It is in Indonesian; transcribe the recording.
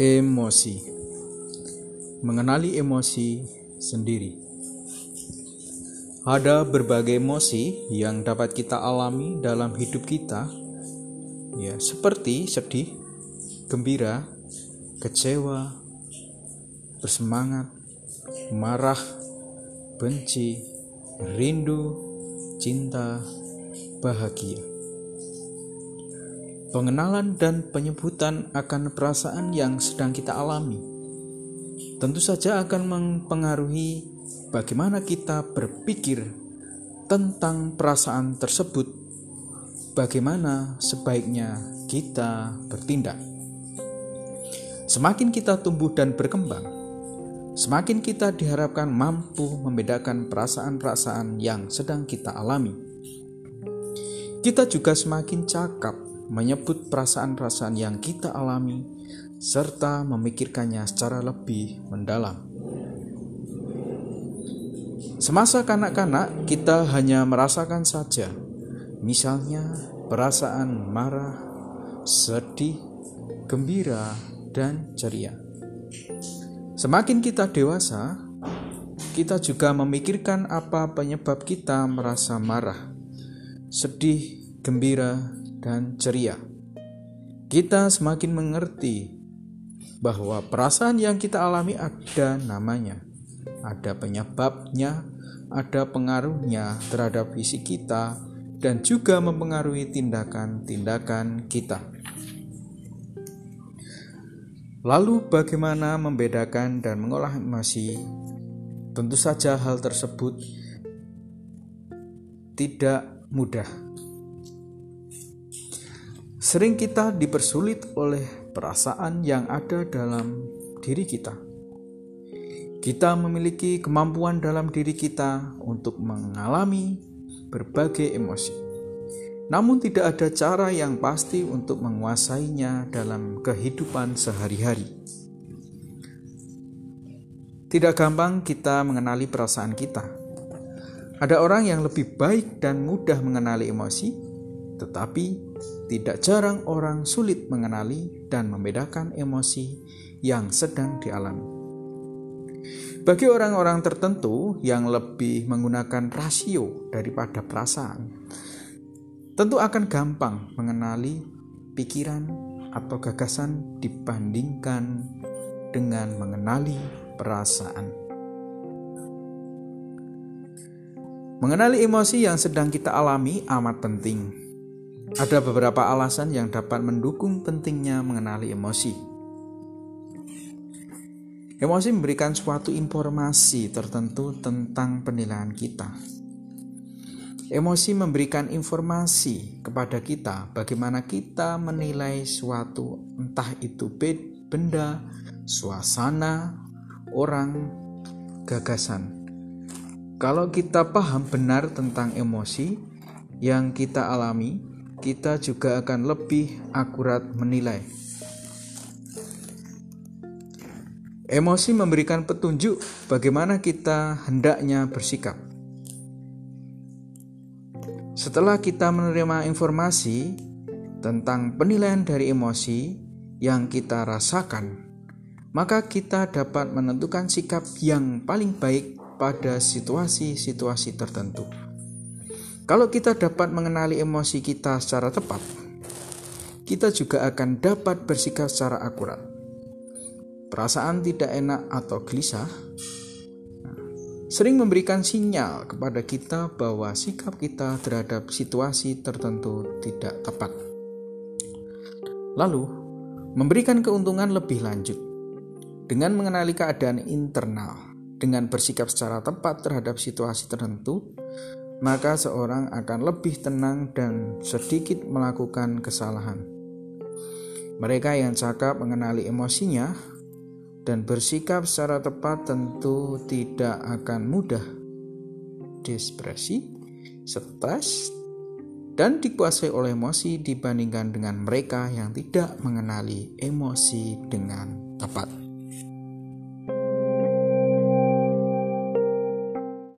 Emosi. Mengenali emosi sendiri. Ada berbagai emosi yang dapat kita alami dalam hidup kita. Ya seperti sedih, gembira, kecewa, bersemangat, marah, benci, rindu, cinta, bahagia. Pengenalan dan penyebutan akan perasaan yang sedang kita alami tentu saja akan mempengaruhi bagaimana kita berpikir tentang perasaan tersebut, bagaimana sebaiknya kita bertindak. Semakin kita tumbuh dan berkembang, semakin kita diharapkan mampu membedakan perasaan-perasaan yang sedang kita alami. Kita juga semakin cakap menyebut perasaan-perasaan yang kita alami, serta memikirkannya secara lebih mendalam. Semasa kanak-kanak, kita hanya merasakan saja, misalnya perasaan marah, sedih, gembira, dan ceria. Semakin kita dewasa, kita juga memikirkan apa penyebab kita merasa marah, sedih, gembira, dan ceria. Kita semakin mengerti bahwa perasaan yang kita alami ada namanya, ada penyebabnya, ada pengaruhnya terhadap fisik kita, dan juga mempengaruhi tindakan-tindakan kita. Lalu, bagaimana membedakan dan mengolah emosi? Tentu saja, hal tersebut tidak mudah. Sering kita dipersulit oleh perasaan yang ada dalam diri kita. Kita memiliki kemampuan dalam diri kita untuk mengalami berbagai emosi. Namun, tidak ada cara yang pasti untuk menguasainya dalam kehidupan sehari-hari. Tidak gampang kita mengenali perasaan kita. Ada orang yang lebih baik dan mudah mengenali emosi, tetapi tidak jarang orang sulit mengenali dan membedakan emosi yang sedang dialami. Bagi orang-orang tertentu yang lebih menggunakan rasio daripada perasaan, tentu akan gampang mengenali pikiran atau gagasan dibandingkan dengan mengenali perasaan. Mengenali emosi yang sedang kita alami amat penting ada beberapa alasan yang dapat mendukung pentingnya mengenali emosi. Emosi memberikan suatu informasi tertentu tentang penilaian kita. Emosi memberikan informasi kepada kita bagaimana kita menilai suatu, entah itu benda, suasana, orang, gagasan. Kalau kita paham benar tentang emosi yang kita alami, kita juga akan lebih akurat menilai. Emosi memberikan petunjuk bagaimana kita hendaknya bersikap. Setelah kita menerima informasi tentang penilaian dari emosi yang kita rasakan, maka kita dapat menentukan sikap yang paling baik pada situasi-situasi tertentu. Kalau kita dapat mengenali emosi kita secara tepat, kita juga akan dapat bersikap secara akurat. Perasaan tidak enak atau gelisah sering memberikan sinyal kepada kita bahwa sikap kita terhadap situasi tertentu tidak tepat. Lalu, memberikan keuntungan lebih lanjut dengan mengenali keadaan internal, dengan bersikap secara tepat terhadap situasi tertentu, maka seorang akan lebih tenang dan sedikit melakukan kesalahan. Mereka yang cakap mengenali emosinya dan bersikap secara tepat tentu tidak akan mudah depresi, stres, dan dikuasai oleh emosi dibandingkan dengan mereka yang tidak mengenali emosi dengan tepat.